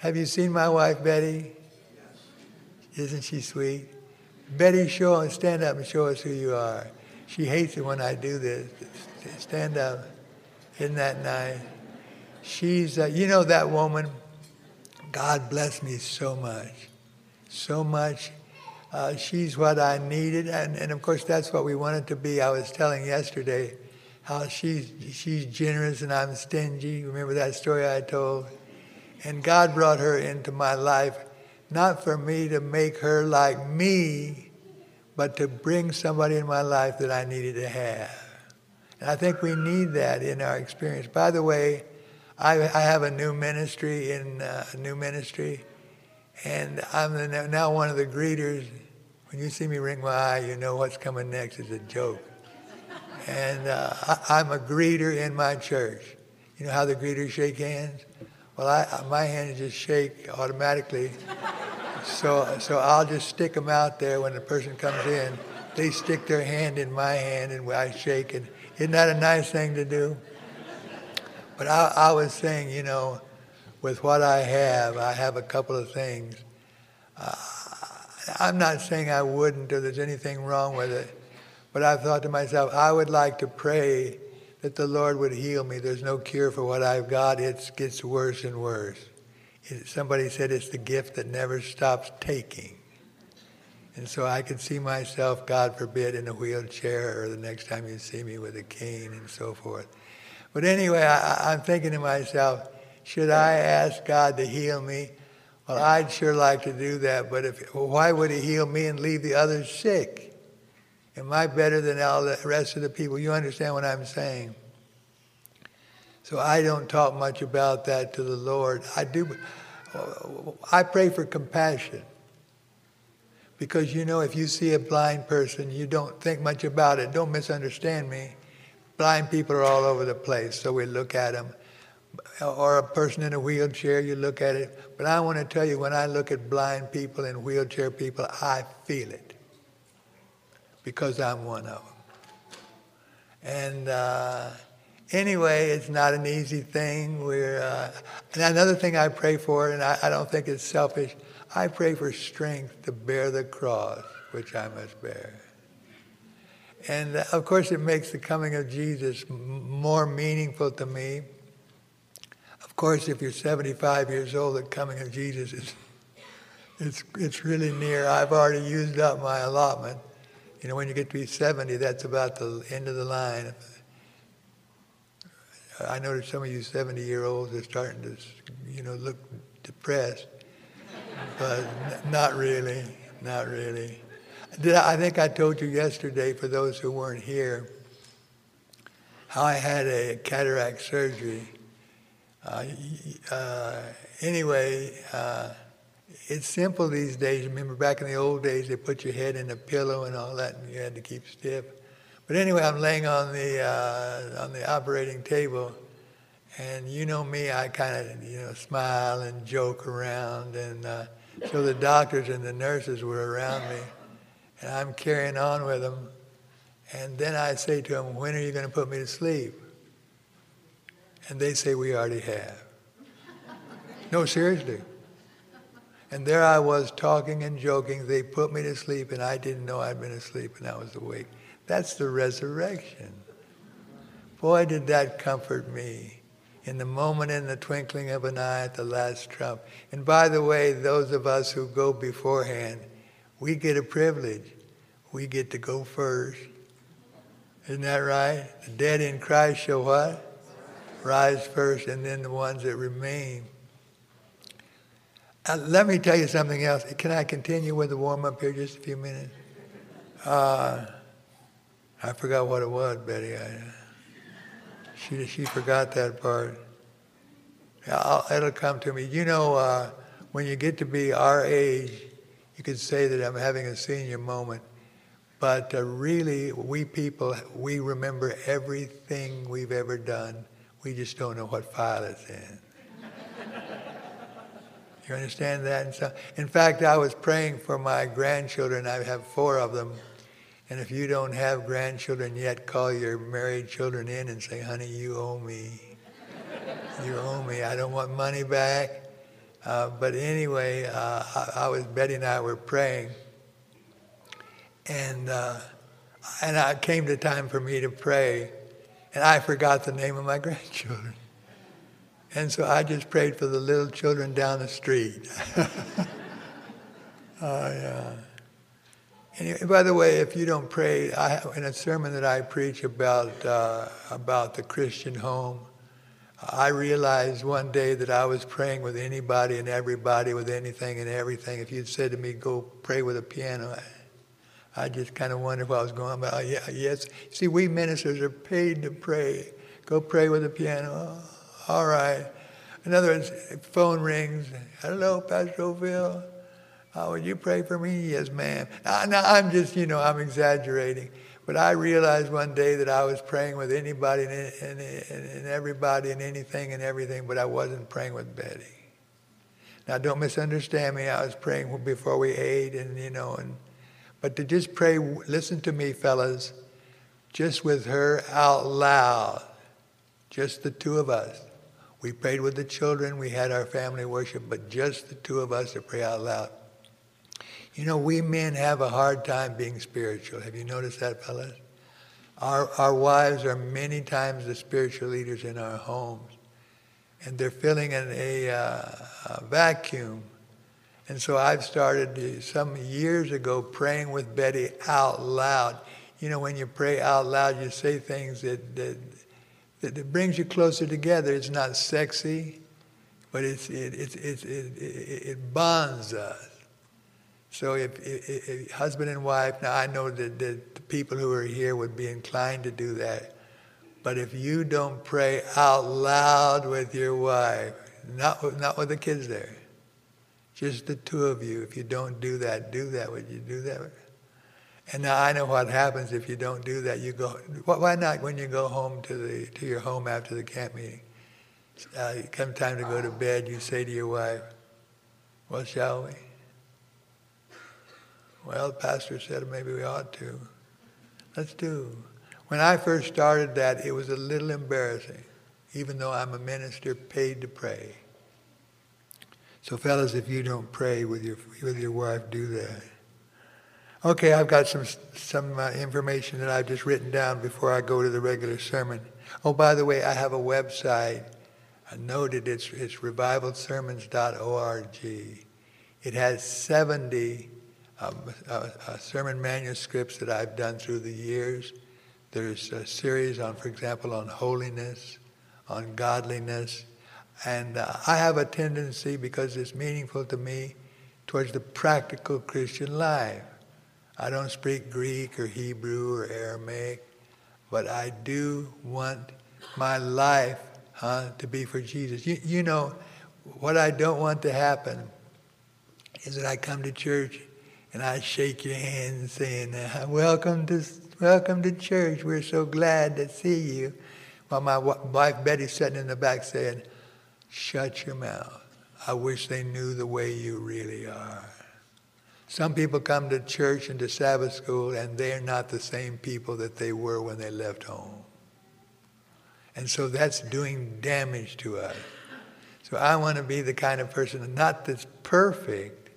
Have you seen my wife, Betty? Isn't she sweet? Betty, show stand up and show us who you are. She hates it when I do this. Stand up. Isn't that nice? She's, uh, you know, that woman. God bless me so much, so much. Uh, she's what I needed, and, and of course that's what we wanted to be. I was telling yesterday how she's she's generous and I'm stingy. Remember that story I told? And God brought her into my life, not for me to make her like me, but to bring somebody in my life that I needed to have. And I think we need that in our experience. By the way, I, I have a new ministry in uh, a new ministry, and I'm the, now one of the greeters. When you see me ring my eye, you know what's coming next is a joke. And uh, I, am a greeter in my church. You know how the greeters shake hands? Well, I, my hands just shake automatically. So, so I'll just stick them out there when the person comes in. They stick their hand in my hand and I shake it. Isn't that a nice thing to do? But I, I was saying, you know, with what I have, I have a couple of things. Uh, I'm not saying I wouldn't or there's anything wrong with it, but I thought to myself, I would like to pray that the Lord would heal me. There's no cure for what I've got. It gets worse and worse. It, somebody said it's the gift that never stops taking. And so I could see myself, God forbid, in a wheelchair or the next time you see me with a cane and so forth. But anyway, I, I'm thinking to myself, should I ask God to heal me? Well, I'd sure like to do that, but if, why would He heal me and leave the others sick? Am I better than all the rest of the people? You understand what I'm saying? So I don't talk much about that to the Lord. I do. I pray for compassion. Because you know, if you see a blind person, you don't think much about it. Don't misunderstand me. Blind people are all over the place, so we look at them. Or a person in a wheelchair, you look at it. But I want to tell you, when I look at blind people and wheelchair people, I feel it because I'm one of them. And uh, anyway, it's not an easy thing. We're, uh, another thing I pray for, and I, I don't think it's selfish, I pray for strength to bear the cross which I must bear. And uh, of course, it makes the coming of Jesus m- more meaningful to me. Of course, if you're 75 years old, the coming of Jesus is it's, it's really near. I've already used up my allotment. You know, when you get to be 70, that's about the end of the line. I notice some of you 70 year olds are starting to, you know, look depressed but not really, not really. Did I, I think I told you yesterday, for those who weren't here, how I had a cataract surgery. Uh, uh, anyway, uh, it's simple these days. Remember back in the old days, they put your head in a pillow and all that, and you had to keep stiff. But anyway, I'm laying on the uh, on the operating table, and you know me, I kind of you know smile and joke around, and uh, so the doctors and the nurses were around me, and I'm carrying on with them. And then I say to them, When are you going to put me to sleep? And they say, We already have. no, seriously. And there I was talking and joking. They put me to sleep, and I didn't know I'd been asleep, and I was awake. That's the resurrection. Boy, did that comfort me in the moment, in the twinkling of an eye, at the last trump. And by the way, those of us who go beforehand, we get a privilege. We get to go first. Isn't that right? The dead in Christ shall what? Rise first, and then the ones that remain. Uh, let me tell you something else. Can I continue with the warm up here just a few minutes? Uh, I forgot what it was, Betty. I, she, she forgot that part. I'll, it'll come to me. You know, uh, when you get to be our age, you could say that I'm having a senior moment. But uh, really, we people, we remember everything we've ever done. We just don't know what file it's in. You understand that? And so, in fact, I was praying for my grandchildren. I have four of them. And if you don't have grandchildren yet, call your married children in and say, honey, you owe me. You owe me. I don't want money back. Uh, but anyway, uh, I, I, was Betty and I were praying, and uh, and it came to time for me to pray, and I forgot the name of my grandchildren, and so I just prayed for the little children down the street. Oh yeah. Anyway, by the way, if you don't pray, I, in a sermon that I preach about uh, about the Christian home, I realized one day that I was praying with anybody and everybody, with anything and everything. If you'd said to me, "Go pray with a piano," I, I just kind of wondered what I was going about. Yeah, yes. See, we ministers are paid to pray. Go pray with a piano. Oh, all right. In other words, phone rings. Hello, Pastor O'Ffill. Oh, would you pray for me? Yes, ma'am. Now, I'm just, you know, I'm exaggerating. But I realized one day that I was praying with anybody and, and, and everybody and anything and everything, but I wasn't praying with Betty. Now, don't misunderstand me. I was praying before we ate, and you know, and but to just pray. Listen to me, fellas. Just with her out loud, just the two of us. We prayed with the children. We had our family worship, but just the two of us to pray out loud. You know, we men have a hard time being spiritual. Have you noticed that, fellas? Our, our wives are many times the spiritual leaders in our homes, and they're filling in a, uh, a vacuum. And so I've started some years ago praying with Betty out loud. You know, when you pray out loud, you say things that, that, that, that brings you closer together. It's not sexy, but it's, it, it, it, it, it bonds us. So if, husband and wife, now I know that, that the people who are here would be inclined to do that. But if you don't pray out loud with your wife, not, not with the kids there, just the two of you, if you don't do that, do that. Would you do that? And now I know what happens if you don't do that. You go. Why not when you go home to the to your home after the camp meeting? Uh, come time to go to bed, you say to your wife, "Well, shall we?" Well, the pastor said maybe we ought to. Let's do. When I first started that, it was a little embarrassing, even though I'm a minister paid to pray. So, fellas, if you don't pray with your with your wife, do that. Okay, I've got some some uh, information that I've just written down before I go to the regular sermon. Oh, by the way, I have a website. I noted it's it's revivalsermons.org. It has 70 um, uh, uh, sermon manuscripts that I've done through the years. There's a series on, for example, on holiness, on godliness. And uh, I have a tendency, because it's meaningful to me, towards the practical Christian life. I don't speak Greek or Hebrew or Aramaic, but I do want my life huh, to be for Jesus. You, you know, what I don't want to happen is that I come to church and I shake your hand saying, "Welcome to welcome to church. We're so glad to see you." While my wife Betty's sitting in the back saying, "Shut your mouth. I wish they knew the way you really are." Some people come to church and to Sabbath school, and they're not the same people that they were when they left home. And so that's doing damage to us. So I want to be the kind of person, not that's perfect,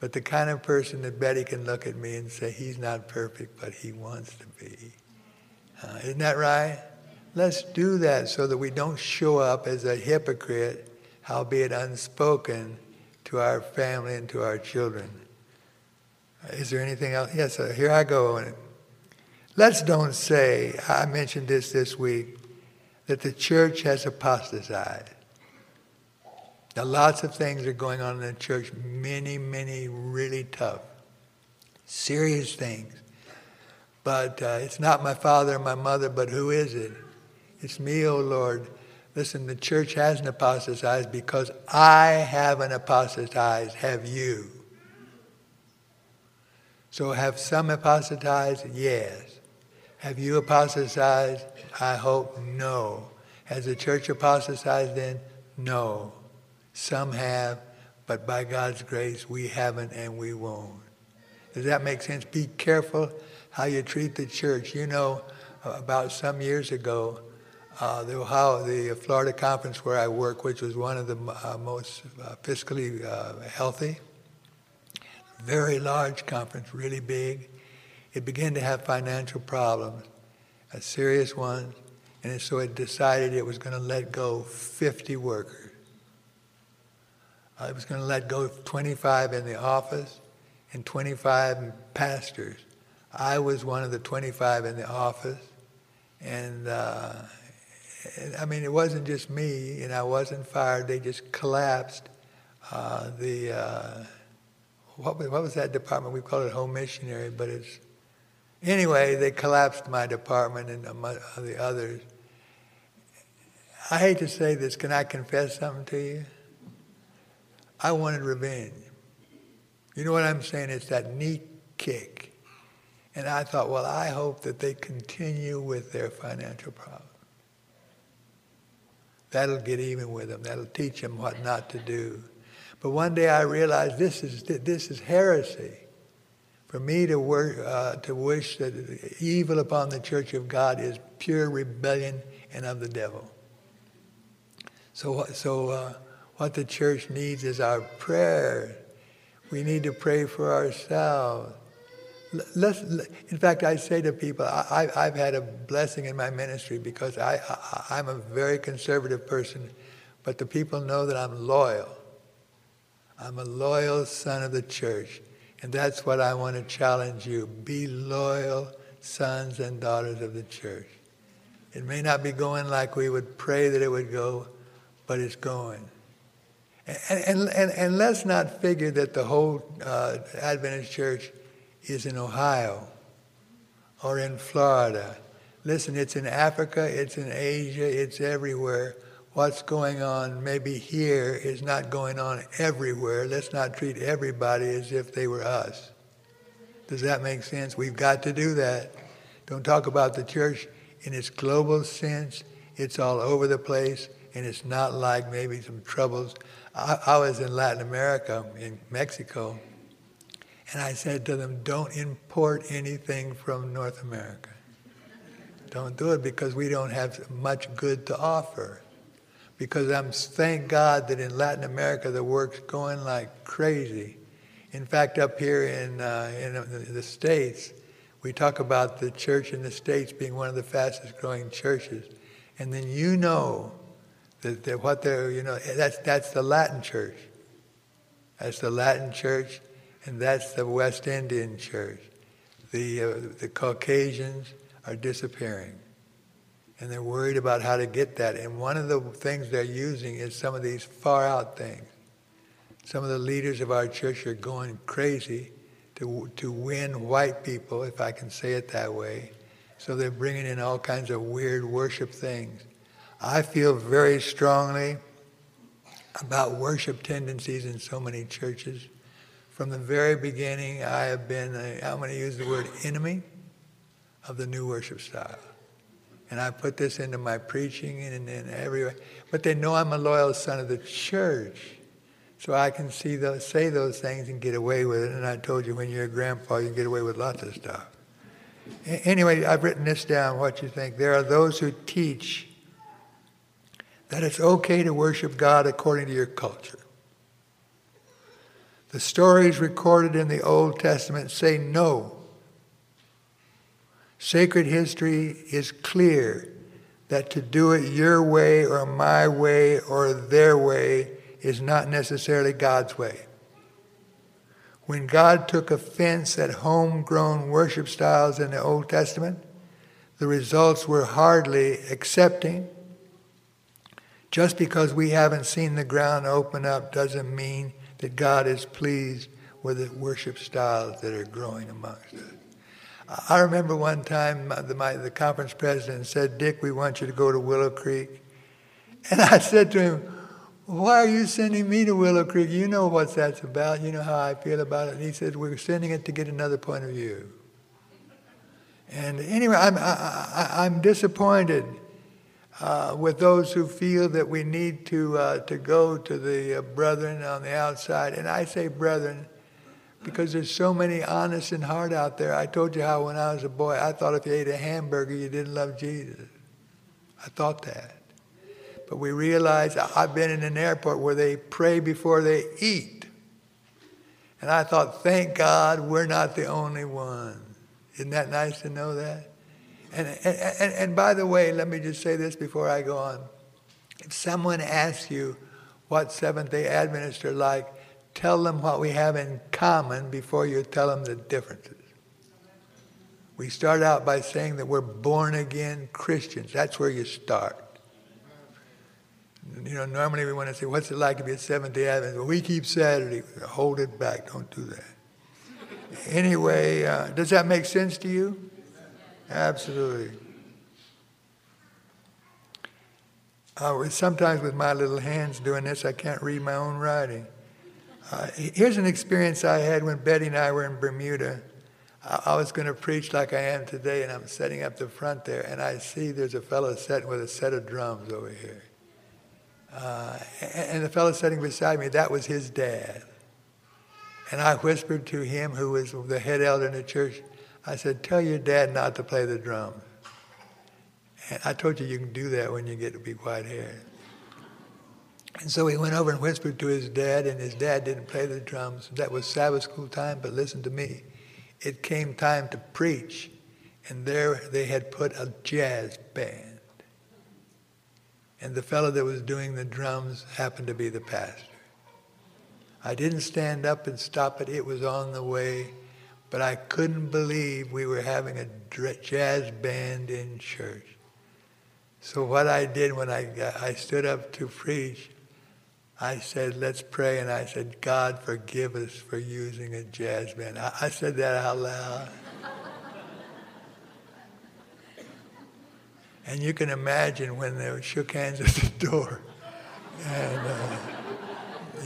but the kind of person that Betty can look at me and say, he's not perfect, but he wants to be. Uh, isn't that right? Let's do that so that we don't show up as a hypocrite, albeit unspoken, to our family and to our children. Is there anything else? Yes, uh, here I go. Let's don't say, I mentioned this this week, that the church has apostatized. Now, lots of things are going on in the church, many, many really tough, serious things. But uh, it's not my father and my mother, but who is it? It's me, O oh Lord. Listen, the church hasn't apostatized because I haven't apostatized, have you? So have some apostatized? Yes. Have you apostatized? I hope no. Has the church apostatized then? No. Some have, but by God's grace, we haven't and we won't. Does that make sense? Be careful how you treat the church. You know, about some years ago, uh, the Ohio, the Florida conference where I work, which was one of the uh, most uh, fiscally uh, healthy, very large conference, really big. It began to have financial problems, a serious one, and so it decided it was going to let go 50 workers. Uh, it was going to let go 25 in the office and 25 pastors. I was one of the 25 in the office, and uh, I mean, it wasn't just me, and I wasn't fired. They just collapsed uh, the uh, what, what was that department? We call it home missionary, but it's anyway. They collapsed my department and uh, the others. I hate to say this. Can I confess something to you? I wanted revenge. You know what I'm saying? It's that knee kick. And I thought, well, I hope that they continue with their financial problems. That'll get even with them. That'll teach them what not to do. But one day I realized this is, this is heresy. For me to, work, uh, to wish that evil upon the church of God is pure rebellion and of the devil. So, so uh, what the church needs is our prayer. We need to pray for ourselves. Let's, in fact, I say to people, I, have had a blessing in my ministry because I, I, I'm a very conservative person, but the people know that I'm loyal. I'm a loyal son of the church. And that's what I want to challenge you. Be loyal sons and daughters of the church. It may not be going like we would pray that it would go, but it's going. And, and, and, and let's not figure that the whole uh, Adventist church is in Ohio or in Florida. Listen, it's in Africa, it's in Asia, it's everywhere. What's going on maybe here is not going on everywhere. Let's not treat everybody as if they were us. Does that make sense? We've got to do that. Don't talk about the church in its global sense. It's all over the place, and it's not like maybe some troubles. I, I was in Latin America, in Mexico, and I said to them, don't import anything from North America. Don't do it because we don't have much good to offer. Because I'm thank God that in Latin America the work's going like crazy. In fact, up here in, uh, in the States, we talk about the church in the States being one of the fastest growing churches. And then you know that, that what they're, you know, that's, that's the Latin church. That's the Latin church and that's the West Indian church. The, uh, the Caucasians are disappearing. And they're worried about how to get that. And one of the things they're using is some of these far out things. Some of the leaders of our church are going crazy to, to win white people, if I can say it that way. So they're bringing in all kinds of weird worship things. I feel very strongly about worship tendencies in so many churches. From the very beginning, I have been, a, I'm going to use the word enemy of the new worship style. And I put this into my preaching and in everywhere. But they know I'm a loyal son of the church. So I can see those, say those things and get away with it. And I told you when you're a grandpa, you can get away with lots of stuff. Anyway, I've written this down, what you think. There are those who teach that it's okay to worship God according to your culture. The stories recorded in the Old Testament say no. Sacred history is clear that to do it your way or my way or their way is not necessarily God's way. When God took offense at homegrown worship styles in the Old Testament, the results were hardly accepting. Just because we haven't seen the ground open up doesn't mean that God is pleased with the worship styles that are growing amongst us. I remember one time the, my, the conference president said, Dick, we want you to go to Willow Creek. And I said to him, why are you sending me to Willow Creek? You know what that's about. You know how I feel about it. And he said, we're sending it to get another point of view. And anyway, I'm, I, am disappointed uh, with those who feel that we need to, uh, to go to the uh, brethren on the outside. And I say brethren because there's so many honest and hard out there. I told you how when I was a boy, I thought if you ate a hamburger, you didn't love Jesus. I thought that. But we realized I've been in an airport where they pray before they eat. And I thought, thank God we're not the only ones. Isn't that nice to know that? And, and, and, and by the way, let me just say this before I go on. If someone asks you what Seventh day Adventists are like, tell them what we have in common before you tell them the differences. We start out by saying that we're born again Christians. That's where you start. You know, normally we want to say, what's it like to be a Seventh day Adventist? Well, we keep Saturday. Hold it back. Don't do that. Anyway, uh, does that make sense to you? Absolutely. Uh, sometimes with my little hands doing this, I can't read my own writing. Uh, here's an experience I had when Betty and I were in Bermuda. I, I was going to preach like I am today, and I'm setting up the front there, and I see there's a fellow sitting with a set of drums over here. Uh, and the fellow sitting beside me, that was his dad. And I whispered to him, who was the head elder in the church, I said, Tell your dad not to play the drums. And I told you you can do that when you get to be white haired. And so he went over and whispered to his dad, and his dad didn't play the drums. That was Sabbath school time, but listen to me. It came time to preach, and there they had put a jazz band. And the fellow that was doing the drums happened to be the pastor. I didn't stand up and stop it, it was on the way, but I couldn't believe we were having a jazz band in church. So, what I did when I, I stood up to preach, I said, Let's pray. And I said, God, forgive us for using a jazz band. I, I said that out loud. And you can imagine when they shook hands at the door. And, uh,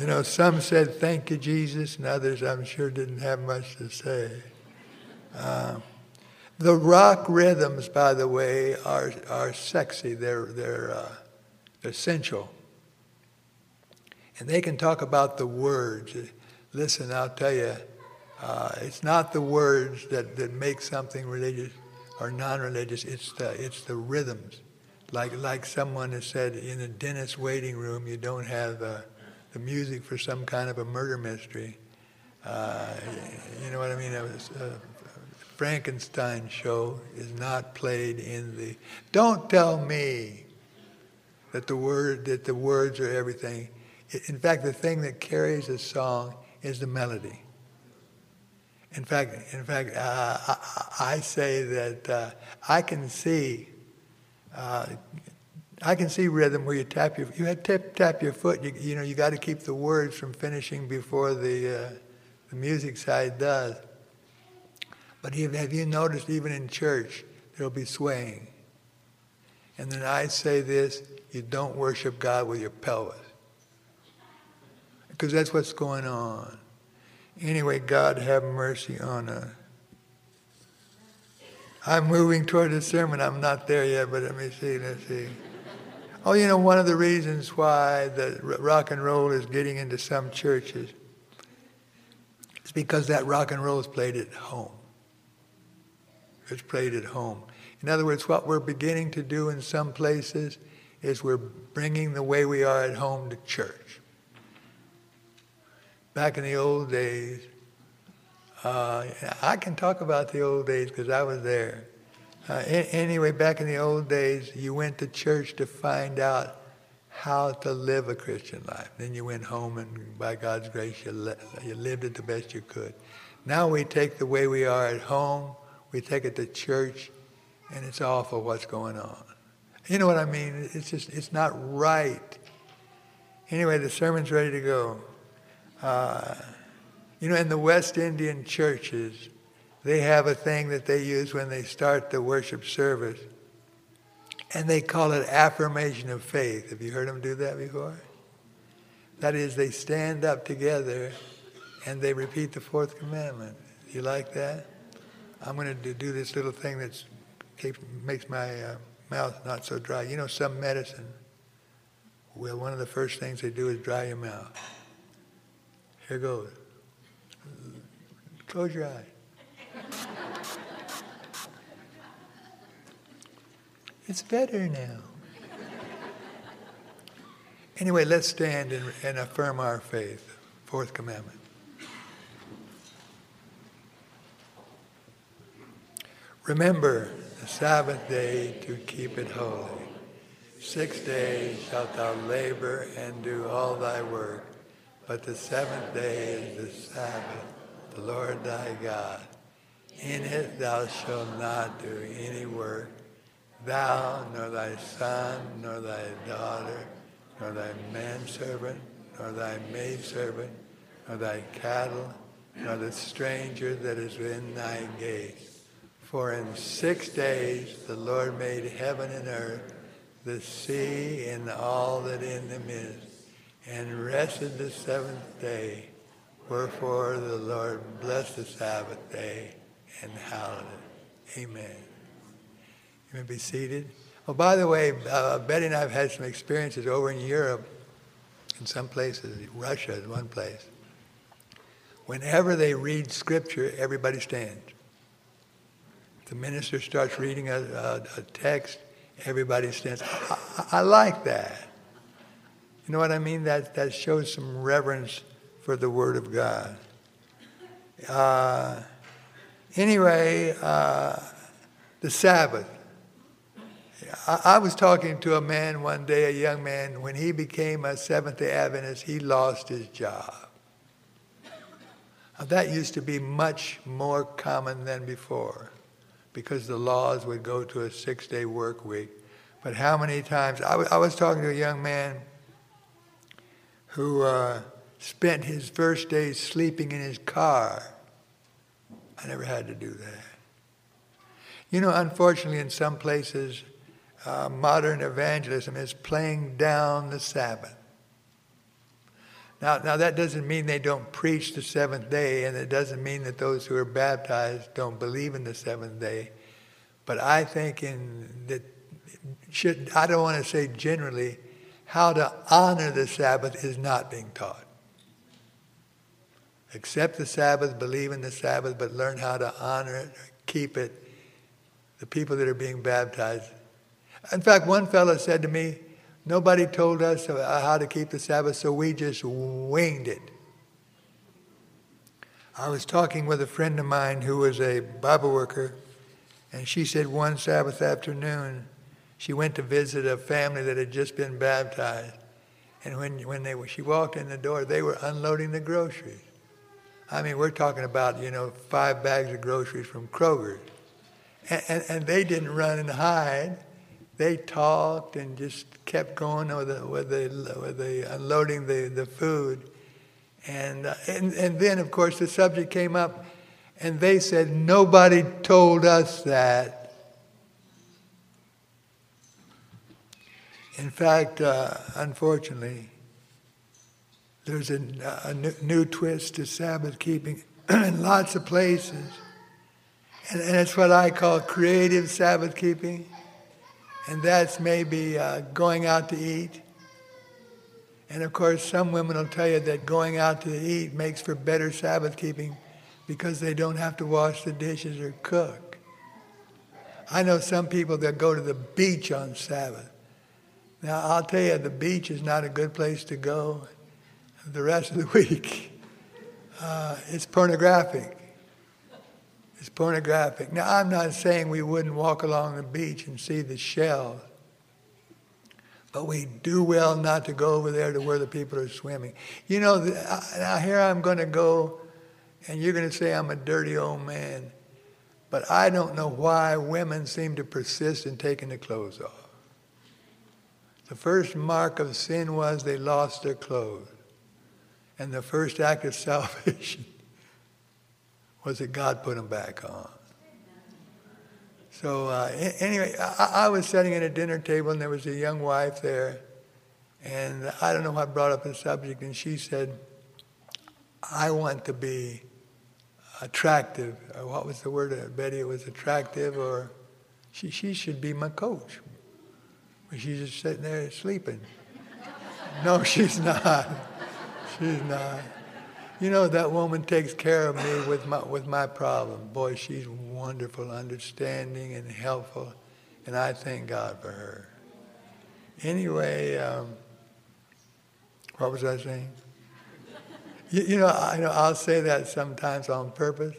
you know, some said, thank you, Jesus, and others, I'm sure, didn't have much to say. Uh, the rock rhythms, by the way, are, are sexy. They're, they're, uh, sensual. And they can talk about the words. Listen, I'll tell you, uh, it's not the words that, that make something religious or non-religious. It's the it's the rhythms, like like someone has said in a dentist waiting room, you don't have uh, the music for some kind of a murder mystery. Uh, you know what I mean? A Frankenstein show is not played in the. Don't tell me that the word that the words are everything. In fact, the thing that carries a song is the melody. In fact, in fact, uh, I, I, say that uh, I can see, uh, I can see rhythm where you tap your, you tap, tap your foot. You, you know, you got to keep the words from finishing before the, uh, the music side does. But have you noticed, even in church, there'll be swaying. And then I say this: you don't worship God with your pelvis, because that's what's going on. Anyway, God have mercy on us. I'm moving toward the sermon. I'm not there yet, but let me see. Let's see. Oh, you know, one of the reasons why the rock and roll is getting into some churches is because that rock and roll is played at home. It's played at home. In other words, what we're beginning to do in some places is we're bringing the way we are at home to church back in the old days, uh, I can talk about the old days because I was there. Uh, anyway, back in the old days, you went to church to find out how to live a Christian life. Then you went home, and by God's grace, you, li- you lived it the best you could. Now we take the way we are at home, we take it to church, and it's awful what's going on. You know what I mean? It's just, it's not right. Anyway, the sermon's ready to go. Uh, you know, in the West Indian churches, they have a thing that they use when they start the worship service, and they call it affirmation of faith. Have you heard them do that before? That is, they stand up together and they repeat the fourth commandment. You like that? I'm going to do this little thing that makes my uh, mouth not so dry. You know, some medicine, well, one of the first things they do is dry your mouth. Here goes. Close your eyes. It's better now. Anyway, let's stand and, and affirm our faith. Fourth commandment. Remember the Sabbath day to keep it holy. Six days shalt thou labor and do all thy work, but the seventh day is the Sabbath, the Lord thy God. In it thou shalt not do any work, thou, nor thy son, nor thy daughter, nor thy manservant, nor thy maidservant, nor thy cattle, nor the stranger that is within thy gate for in six days the Lord made heaven and earth, the sea and all that in them is, and rested the seventh day. Wherefore the Lord blessed the Sabbath day and hallowed it. Amen. You may be seated. Oh, by the way, uh, Betty and I have had some experiences over in Europe, in some places. Russia is one place. Whenever they read Scripture, everybody stands the minister starts reading a, a, a text, everybody stands. I, I, like that. You know what I mean? That, that shows some reverence for the Word of God. Uh, anyway, uh, the Sabbath. I, I was talking to a man one day, a young man, when he became a Seventh day Adventist, he lost his job. Now, that used to be much more common than before because the laws would go to a six day work week. But how many times? I, w- I was talking to a young man who uh, spent his first days sleeping in his car. I never had to do that. You know, unfortunately, in some places, uh, modern evangelism is playing down the Sabbath. Now, now, that doesn't mean they don't preach the seventh day, and it doesn't mean that those who are baptized don't believe in the seventh day. But I think in that should I don't want to say generally, how to honor the Sabbath is not being taught. Accept the Sabbath, believe in the Sabbath, but learn how to honor it, keep it. The people that are being baptized. In fact, one fellow said to me, Nobody told us how to keep the Sabbath, so we just winged it. I was talking with a friend of mine who was a Bible worker, and she said one Sabbath afternoon she went to visit a family that had just been baptized. And when, when they, she walked in the door, they were unloading the groceries. I mean, we're talking about, you know, five bags of groceries from Kroger. And, and, and they didn't run and hide they talked and just kept going with the, with the, with the unloading the, the food. And, uh, and, and then, of course, the subject came up, and they said, Nobody told us that. In fact, uh, unfortunately, there's a, a, new twist to Sabbath keeping in lots of places. And, and it's what I call creative Sabbath keeping and that's maybe uh, going out to eat. And of course, some women will tell you that going out to eat makes for better Sabbath keeping because they don't have to wash the dishes or cook. I know some people that go to the beach on Sabbath. Now, I'll tell you, the beach is not a good place to go the rest of the week. Uh, it's pornographic. It's pornographic. Now, I'm not saying we wouldn't walk along the beach and see the shells, but we do well not to go over there to where the people are swimming. You know, now here I'm going to go, and you're going to say I'm a dirty old man, but I don't know why women seem to persist in taking the clothes off. The first mark of sin was they lost their clothes. And the first act of salvation was that God put them back on. So uh, anyway, I, I, was sitting at a dinner table and there was a young wife there, and I don't know what brought up the subject, and she said, "I want to be attractive." Or what was the word, uh, Betty? It was attractive, or she she should be my coach. She's just sitting there sleeping. no, she's not. She's not. You know, that woman takes care of me with my, with my problem. Boy, she's wonderful, understanding, and helpful, and I thank God for her. Anyway, um, What was I saying? You, you know, I know I'll say that sometimes on purpose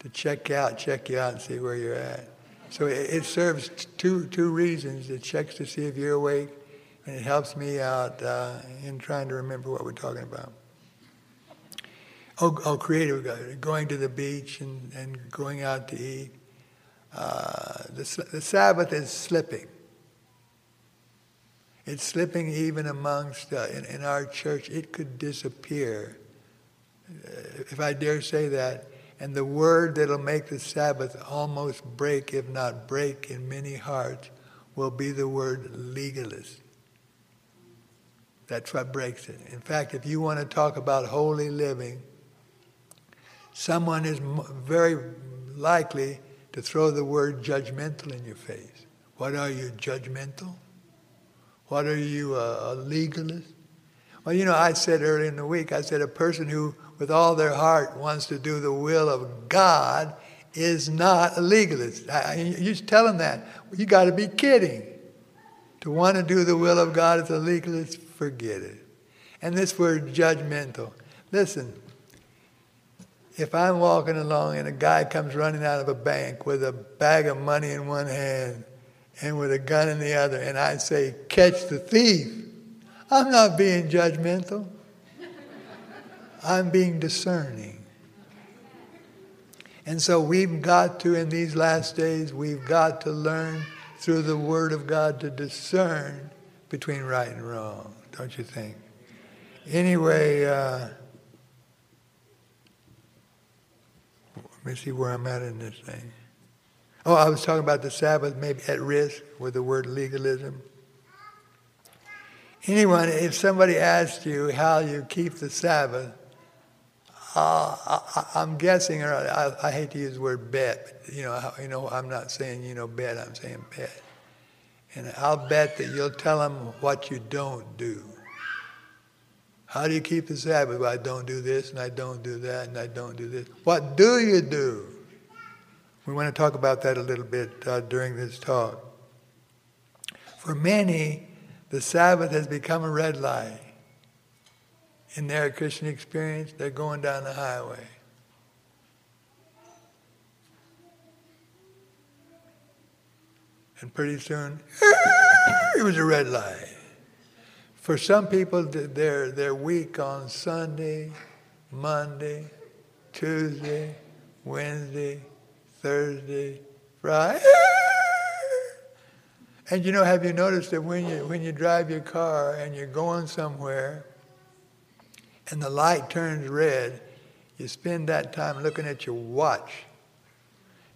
to check out, check you out, and see where you're at. So it, it serves two two reasons. It checks to see if you're awake, and it helps me out uh, in trying to remember what we're talking about. Oh, oh, creative, going to the beach and, and going out to eat. Uh, the, the Sabbath is slipping. It's slipping even amongst, uh, in, in our church, it could disappear, uh, if I dare say that. And the word that'll make the Sabbath almost break, if not break, in many hearts will be the word legalist. That's what breaks it. In fact, if you want to talk about holy living, someone is very likely to throw the word judgmental in your face. What are you, judgmental? What are you, a, legalist? Well, you know, I said earlier in the week, I said a person who, with all their heart, wants to do the will of God is not a legalist. I, you tell them that. You got to be kidding. To want to do the will of God as a legalist, forget it. And this word judgmental. Listen, if I'm walking along and a guy comes running out of a bank with a bag of money in one hand and with a gun in the other, and I say, catch the thief, I'm not being judgmental. I'm being discerning. And so we've got to, in these last days, we've got to learn through the Word of God to discern between right and wrong, don't you think? Anyway, uh, Let me see where I'm at in this thing. Oh, I was talking about the Sabbath maybe at risk with the word legalism. Anyone, if somebody asked you how you keep the Sabbath, uh, I, am guessing, or I, I, hate to use the word bet, but, you know, you know, I'm not saying you know bet, I'm saying bet. And I'll bet that you'll tell them what you don't do. How do you keep the Sabbath? Well, I don't do this and I don't do that and I don't do this. What do you do? We want to talk about that a little bit uh, during this talk. For many, the Sabbath has become a red light. In their Christian experience, they're going down the highway. And pretty soon, it was a red light. For some people, they're, they're weak on Sunday, Monday, Tuesday, Wednesday, Thursday, Friday. And you know, have you noticed that when you, when you drive your car and you're going somewhere and the light turns red, you spend that time looking at your watch.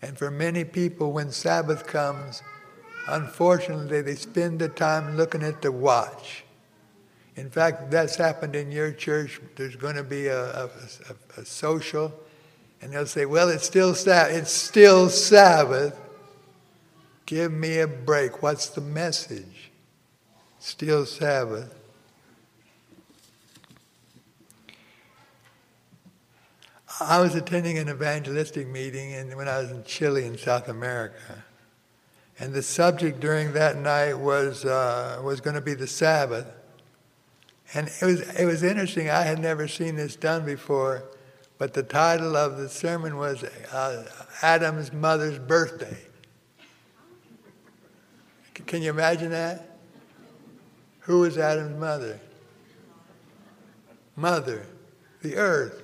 And for many people, when Sabbath comes, unfortunately, they spend the time looking at the watch. In fact, that's happened in your church. There's going to be a, a, a, a social, and they'll say, "Well, it's still Sabbath. It's still Sabbath. Give me a break. What's the message? Still Sabbath." I was attending an evangelistic meeting and when I was in Chile in South America. And the subject during that night was, uh, was going to be the Sabbath. And it was, it was interesting. I had never seen this done before, but the title of the sermon was uh, Adam's Mother's Birthday. Can you imagine that? Who was Adam's mother? Mother, the earth.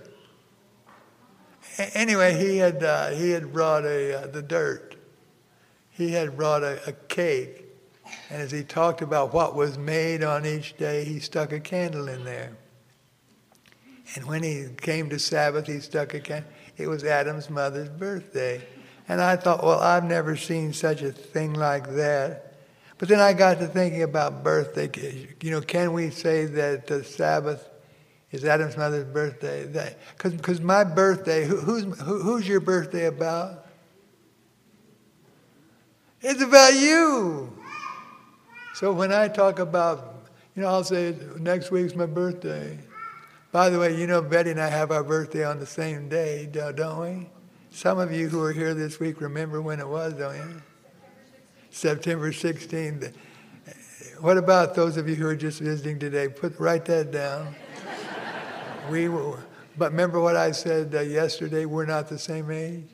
Anyway, he had, uh, he had brought a, uh, the dirt. He had brought a, a cake and as he talked about what was made on each day, he stuck a candle in there. And when he came to Sabbath, he stuck a candle. It was Adam's mother's birthday. And I thought, well, I've never seen such a thing like that. But then I got to thinking about birthday. You know, can we say that the Sabbath is Adam's mother's birthday? Because my birthday, who, who's, who, who's your birthday about? It's about you. So when I talk about, you know, I'll say next week's my birthday. By the way, you know, Betty and I have our birthday on the same day, don't we? Some of you who are here this week remember when it was, don't you? September 16th. What about those of you who are just visiting today? Put write that down. We, were, but remember what I said uh, yesterday. We're not the same age.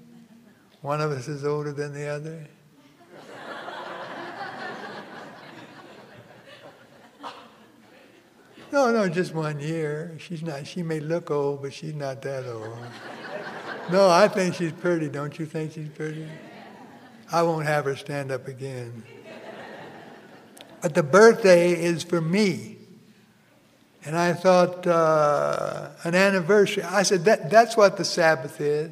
One of us is older than the other. No, no, just one year. She's not. She may look old, but she's not that old. No, I think she's pretty. Don't you think she's pretty? I won't have her stand up again. But the birthday is for me. And I thought, uh, an anniversary. I said, that, that's what the Sabbath is.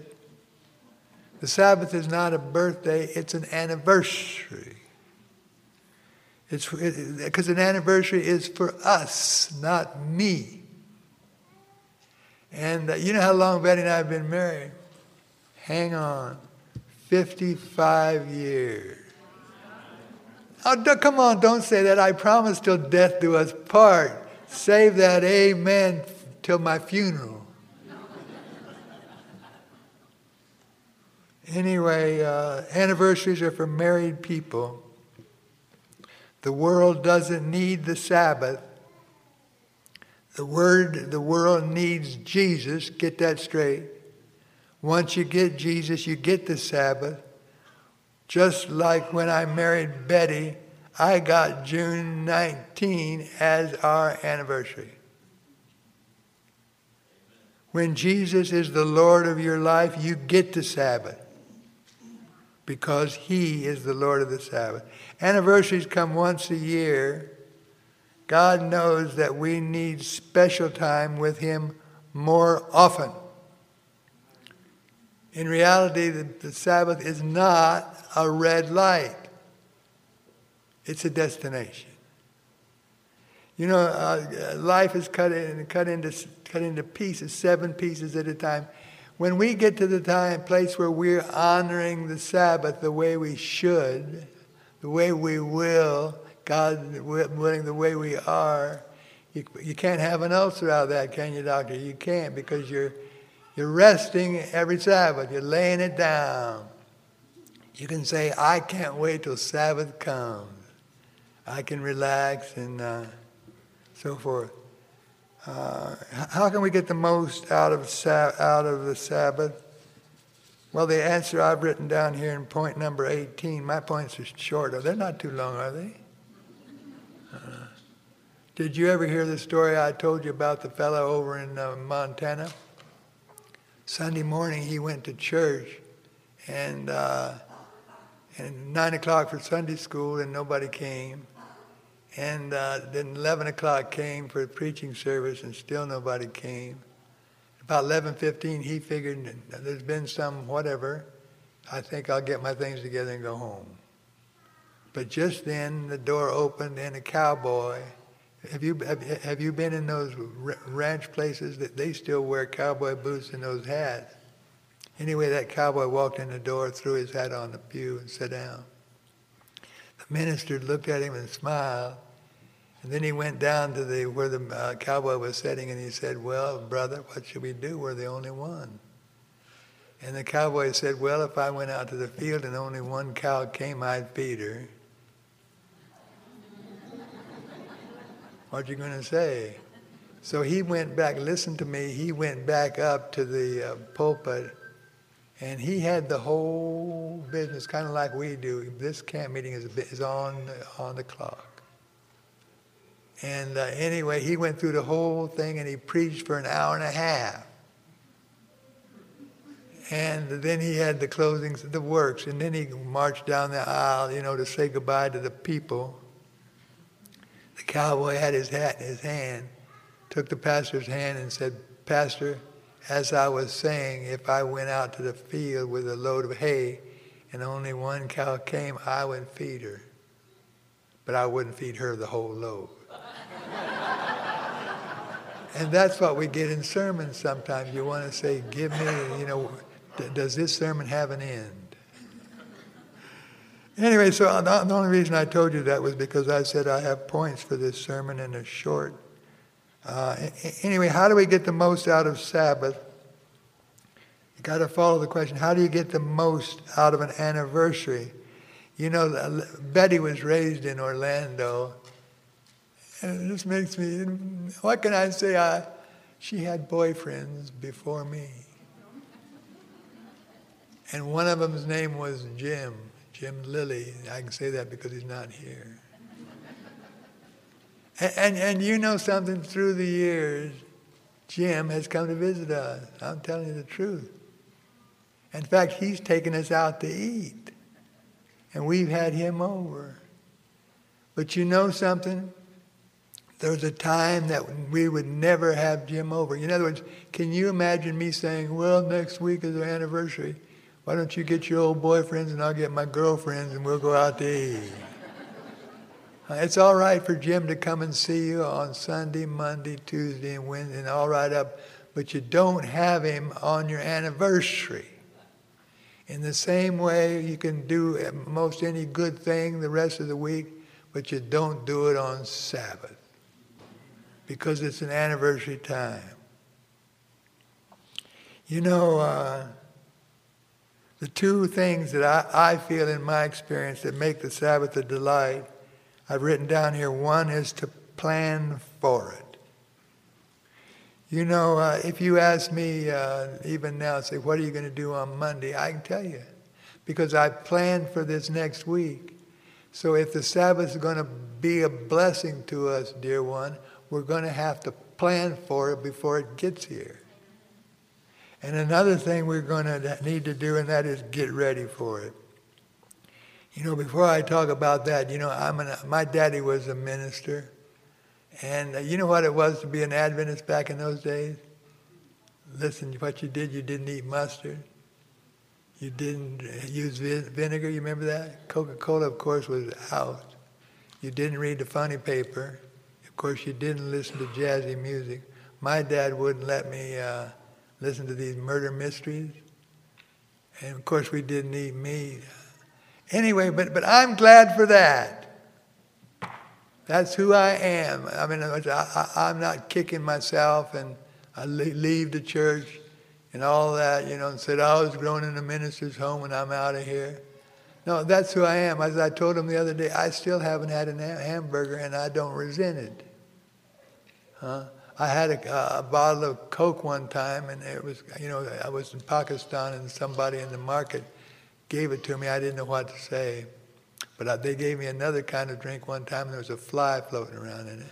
The Sabbath is not a birthday, it's an anniversary. It's because it, an anniversary is for us, not me. And uh, you know how long Betty and I have been married? Hang on, 55 years. Oh, come on, don't say that. I promise till death do us part. Save that amen till my funeral. anyway, uh, anniversaries are for married people. The world doesn't need the Sabbath. The word, the world needs Jesus. Get that straight. Once you get Jesus, you get the Sabbath. Just like when I married Betty, I got June 19 as our anniversary. When Jesus is the Lord of your life, you get the Sabbath because He is the Lord of the Sabbath. Anniversaries come once a year. God knows that we need special time with Him more often. In reality, the, the Sabbath is not a red light, it's a destination. You know, uh, life is cut, in, cut, into, cut into pieces, seven pieces at a time. When we get to the time, place where we're honoring the Sabbath the way we should, the way we will, God willing, the way we are, you, you can't have an ulcer out of that, can you, doctor? You can't because you're, you're resting every Sabbath. You're laying it down. You can say, I can't wait till Sabbath comes. I can relax and uh, so forth. Uh, how can we get the most out of, out of the Sabbath? Well, the answer I've written down here in point number 18, my points are short. They're not too long, are they? Uh, did you ever hear the story I told you about the fellow over in uh, Montana? Sunday morning he went to church and, uh, and 9 o'clock for Sunday school and nobody came. And uh, then 11 o'clock came for the preaching service and still nobody came. About 11:15, he figured there's been some whatever. I think I'll get my things together and go home. But just then, the door opened and a cowboy. Have you have, have you been in those ranch places that they still wear cowboy boots and those hats? Anyway, that cowboy walked in the door, threw his hat on the pew, and sat down. The minister looked at him and smiled. And then he went down to the where the uh, cowboy was sitting, and he said, "Well, brother, what should we do? We're the only one." And the cowboy said, "Well, if I went out to the field and only one cow came, I'd feed her." what are you going to say? So he went back. Listen to me. He went back up to the uh, pulpit, and he had the whole business, kind of like we do. This camp meeting is, is on on the clock. And uh, anyway, he went through the whole thing and he preached for an hour and a half. And then he had the closings, the works, and then he marched down the aisle, you know, to say goodbye to the people. The cowboy had his hat in his hand, took the pastor's hand and said, Pastor, as I was saying, if I went out to the field with a load of hay and only one cow came, I would feed her. But I wouldn't feed her the whole load. And that's what we get in sermons sometimes. You want to say, give me, you know, does this sermon have an end? Anyway, so the only reason I told you that was because I said I have points for this sermon in a short. Uh, anyway, how do we get the most out of Sabbath? You got to follow the question how do you get the most out of an anniversary? You know, Betty was raised in Orlando, And it just makes me, what can I say? I, she had boyfriends before me. And one of them's name was Jim, Jim Lilly. I can say that because he's not here. And, and, you know something through the years, Jim has come to visit us. I'm telling you the truth. In fact, he's taken us out to eat. And we've had him over. But you know something? There was a time that we would never have Jim over. In other words, can you imagine me saying, well, next week is our anniversary. Why don't you get your old boyfriends and I'll get my girlfriends and we'll go out to eat? It's all right for Jim to come and see you on Sunday, Monday, Tuesday, and Wednesday, and all right up, but you don't have him on your anniversary. In the same way, you can do most any good thing the rest of the week, but you don't do it on Sabbath because it's an anniversary time. You know, uh, the two things that I, I feel in my experience that make the Sabbath a delight I've written down here one is to plan for it. You know, uh, if you ask me uh, even now, say, what are you going to do on Monday? I can tell you because I planned for this next week. So if the Sabbath is going to be a blessing to us, dear one, we're going to have to plan for it before it gets here. And another thing we're going to need to do, and that is get ready for it. You know, before I talk about that, you know, I'm an, my daddy was a minister. And uh, you know what it was to be an Adventist back in those days? Listen, what you did, you didn't eat mustard. You didn't uh, use vinegar, you remember that? Coca Cola, of course, was out. You didn't read the funny paper. Of course, you didn't listen to jazzy music. My dad wouldn't let me uh, listen to these murder mysteries. And of course, we didn't eat meat. Anyway, but, but I'm glad for that. That's who I am. I mean, I, am not kicking myself and I leave the church and all that, you know, and said I was grown in a minister's home and I'm out of here. No, that's who I am. As I told him the other day, I still haven't had a hamburger and I don't resent it. Huh? I had a, a, bottle of Coke one time and it was, you know, I was in Pakistan and somebody in the market gave it to me, I didn't know what to say. But I, they gave me another kind of drink one time, and there was a fly floating around in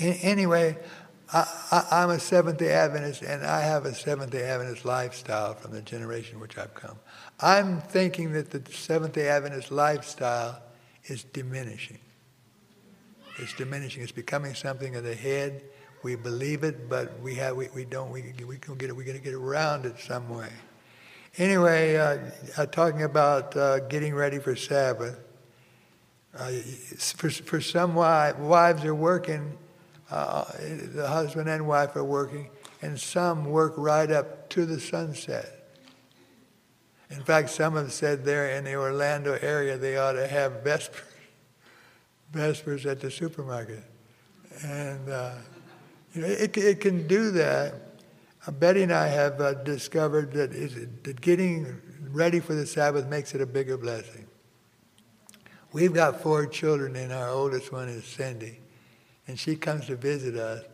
it. anyway, I, am a Seventh day Adventist, and I have a Seventh day Adventist lifestyle from the generation which I've come. I'm thinking that the Seventh day Adventist lifestyle is diminishing. It's diminishing. It's becoming something of the head. We believe it, but we have we, we don't we we get it. We to get around it some way. Anyway, uh, uh, talking about uh, getting ready for Sabbath, uh, for, for some wives, wives are working, uh, the husband and wife are working, and some work right up to the sunset. In fact, some have said there in the Orlando area they ought to have vespers, vespers at the supermarket. And uh, you know, it, it can do that. Uh, Betty and I have uh, discovered that, that getting ready for the Sabbath makes it a bigger blessing. We've got four children, and our oldest one is Cindy, and she comes to visit us.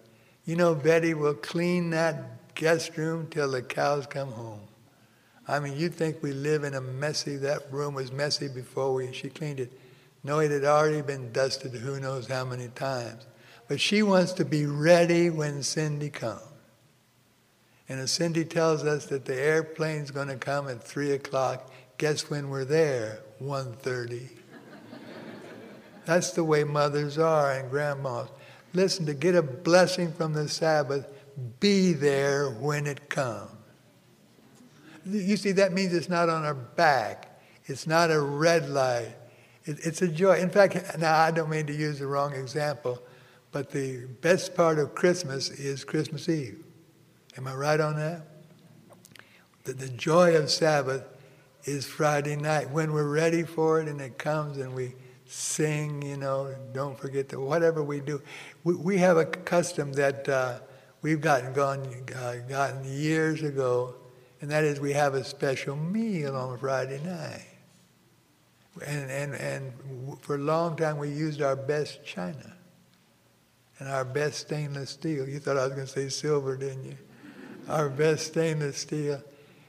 You know, Betty will clean that guest room till the cows come home. I mean, you'd think we live in a messy, that room was messy before we, she cleaned it. No, it had already been dusted who knows how many times. But she wants to be ready when Cindy comes. And Cindy tells us that the airplane's going to come at 3 o'clock, guess when we're there? 1.30. That's the way mothers are and grandmas. Listen, to get a blessing from the Sabbath, be there when it comes. You see, that means it's not on our back. It's not a red light. It, it's a joy. In fact, now I don't mean to use the wrong example, but the best part of Christmas is Christmas Eve. Am I right on that? That the joy of Sabbath is Friday night when we're ready for it and it comes and we sing, you know, don't forget that whatever we do. We, we have a custom that uh, we've gotten gone, uh, gotten years ago, and that is we have a special meal on Friday night. And, and, and for a long time, we used our best china and our best stainless steel. You thought I was going to say silver, didn't you? Our best stainless steel.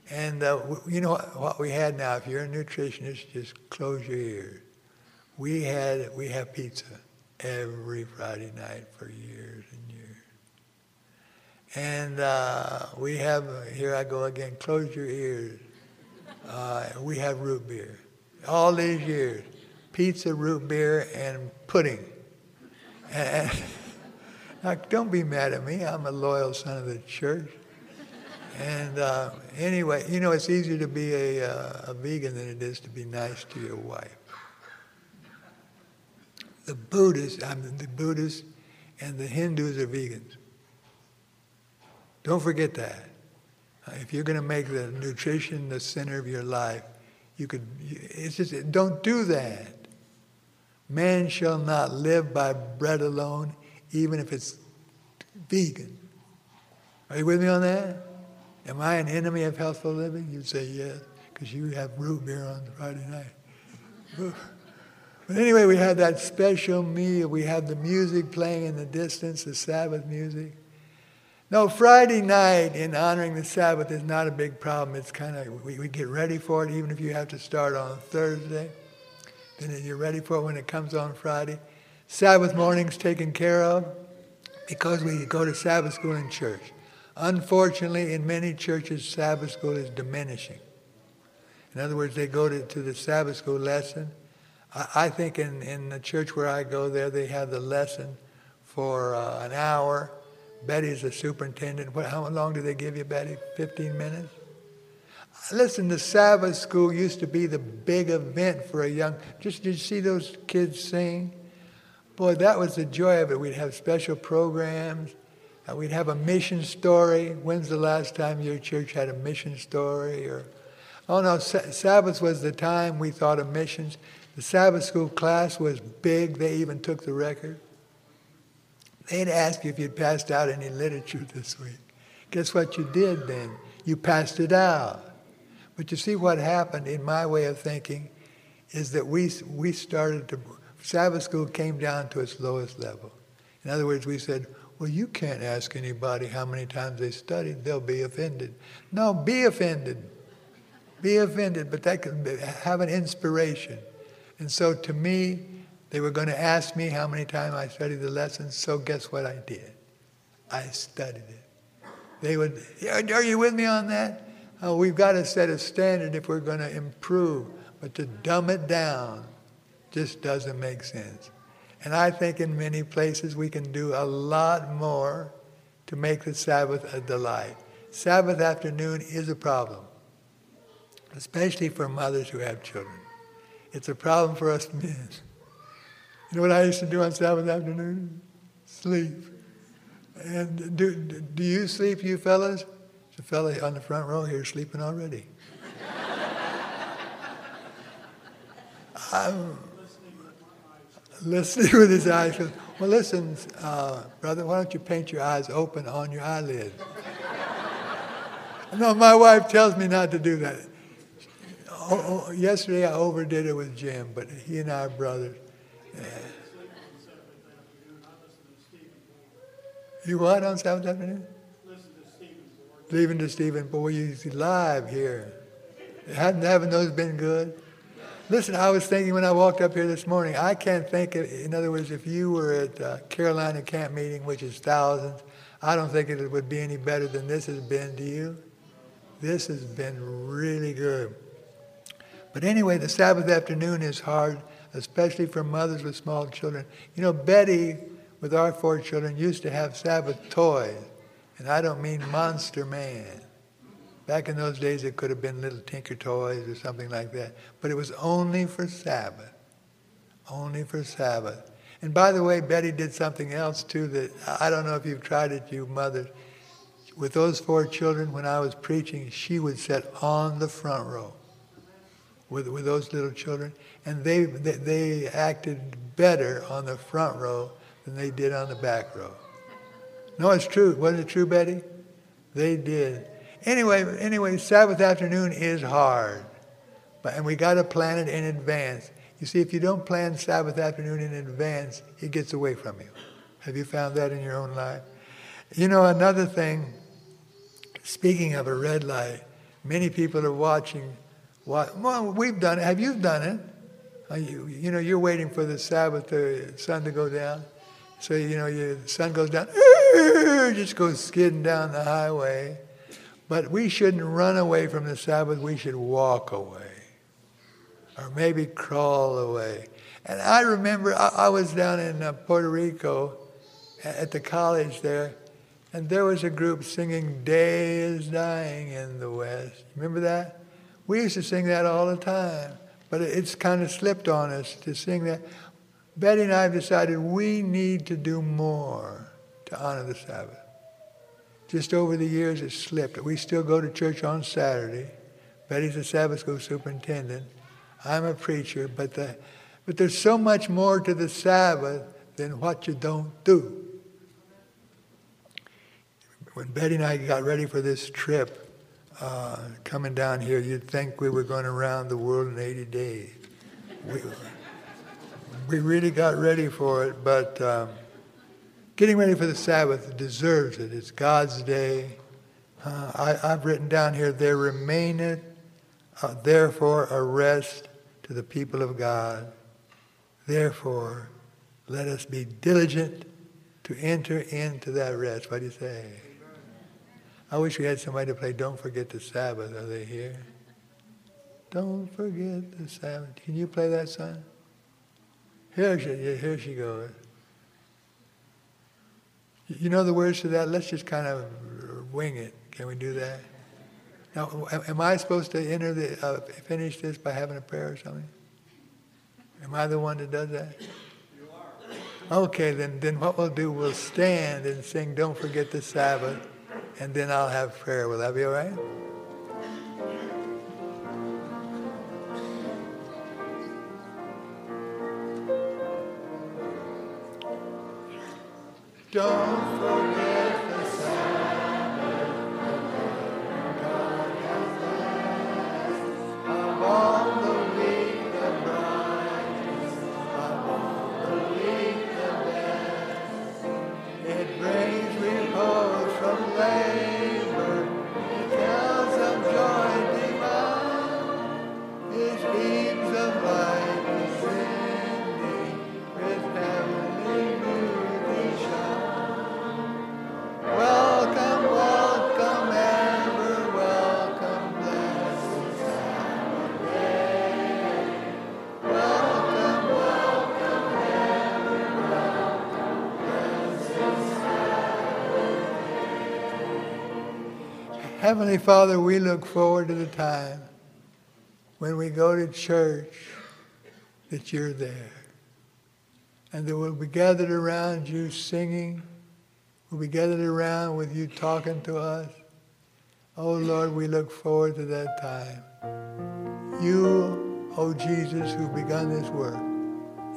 And uh, you know what we had now? If you're a nutritionist, just close your ears. We had we have pizza every Friday night for years and years. And uh, we have here I go again. Close your ears. Uh, we have root beer all these years. Pizza, root beer, and pudding. And, and now, don't be mad at me. I'm a loyal son of the church. And uh, anyway, you know, it's easier to be a, uh, a vegan than it is to be nice to your wife. The Buddhists, I mean, the Buddhists and the Hindus are vegans. Don't forget that. Uh, if you're going to make the nutrition the center of your life, you could. It's just don't do that. Man shall not live by bread alone, even if it's vegan. Are you with me on that? Am I an enemy of healthful living? You'd say yes, because you have root beer on Friday night. But anyway, we had that special meal. We had the music playing in the distance, the Sabbath music. No, Friday night in honoring the Sabbath is not a big problem. It's kind of, we, we get ready for it, even if you have to start on Thursday. Then you're ready for it when it comes on Friday. Sabbath morning's taken care of because we go to Sabbath school in church. Unfortunately, in many churches, Sabbath school is diminishing. In other words, they go to, to the Sabbath school lesson. I, I think in, in the church where I go there, they have the lesson for uh, an hour. Betty's the superintendent. What, how long do they give you, Betty? 15 minutes? Listen, the Sabbath school used to be the big event for a young. Just did you see those kids sing? Boy, that was the joy of it. We'd have special programs. Uh, we'd have a mission story. When's the last time your church had a mission story? Or, oh no, Sa- Sabbath was the time we thought of missions. The Sabbath school class was big. They even took the record. They'd ask you if you'd passed out any literature this week. Guess what you did then? You passed it out. But you see what happened in my way of thinking is that we, we started to, Sabbath school came down to its lowest level. In other words, we said, well, you can't ask anybody how many times they studied. They'll be offended. No, be offended. Be offended, but that can be, have an inspiration. And so to me, they were going to ask me how many times I studied the lessons, so guess what I did? I studied it. They would, are you with me on that? Oh, we've got to set a standard if we're going to improve, but to dumb it down just doesn't make sense. And I think in many places we can do a lot more to make the Sabbath a delight. Sabbath afternoon is a problem, especially for mothers who have children. It's a problem for us men. You know what I used to do on Sabbath afternoon? Sleep. And do, do you sleep, you fellas? A fella on the front row here sleeping already. I'm listening with his eyes. Well, listen, uh, brother, why don't you paint your eyes open on your eyelids? no, my wife tells me not to do that. Oh, oh, yesterday I overdid it with Jim, but he and I are brothers. You what on Sabbath afternoon? Leaving to Stephen. Boy, he's live here. Haven't, haven't those been good? Listen, I was thinking when I walked up here this morning, I can't think of, in other words, if you were at uh, Carolina Camp Meeting, which is thousands, I don't think it would be any better than this has been to you. This has been really good. But anyway, the Sabbath afternoon is hard, especially for mothers with small children. You know, Betty, with our four children, used to have Sabbath toys. And I don't mean Monster Man. Back in those days, it could have been little Tinker Toys or something like that. But it was only for Sabbath. Only for Sabbath. And by the way, Betty did something else too that I don't know if you've tried it, you mothers. With those four children, when I was preaching, she would sit on the front row with, with those little children. And they, they, they acted better on the front row than they did on the back row. No, it's true. Wasn't it true, Betty? They did. Anyway, anyway, Sabbath afternoon is hard. But, and we got to plan it in advance. You see, if you don't plan Sabbath afternoon in advance, it gets away from you. Have you found that in your own life? You know, another thing, speaking of a red light, many people are watching. Well, we've done it. Have you done it? You, you know, you're waiting for the Sabbath, the sun to go down. So, you know, the sun goes down, just goes skidding down the highway. But we shouldn't run away from the Sabbath, we should walk away. Or maybe crawl away. And I remember I, I was down in uh, Puerto Rico at the college there, and there was a group singing Day is Dying in the West. Remember that? We used to sing that all the time, but it's kind of slipped on us to sing that. Betty and I have decided we need to do more to honor the Sabbath. Just over the years, it slipped. We still go to church on Saturday. Betty's the Sabbath school superintendent. I'm a preacher, but, the, but there's so much more to the Sabbath than what you don't do. When Betty and I got ready for this trip, uh, coming down here, you'd think we were going around the world in 80 days. We, we really got ready for it, but um, getting ready for the Sabbath deserves it. It's God's day. Uh, I, have written down here, there remaineth uh, therefore a rest to the people of God. Therefore, let us be diligent to enter into that rest. What do you say? I wish we had somebody to play Don't Forget the Sabbath. Are they here? Don't forget the Sabbath. Can you play that song? Here she, here she goes. You know the words to that? Let's just kind of wing it. Can we do that? Now, am I supposed to enter the, uh, finish this by having a prayer or something? Am I the one that does that? You are. Okay, then, then what we'll do, we'll stand and sing Don't Forget the Sabbath, and then I'll have prayer. Will that be all right? Don't Heavenly Father, we look forward to the time when we go to church that you're there. And that we'll be gathered around you singing. We'll be gathered around with you talking to us. Oh Lord, we look forward to that time. You, oh Jesus, who've begun this work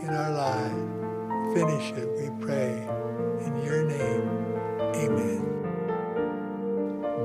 in our lives, finish it, we pray. In your name, amen.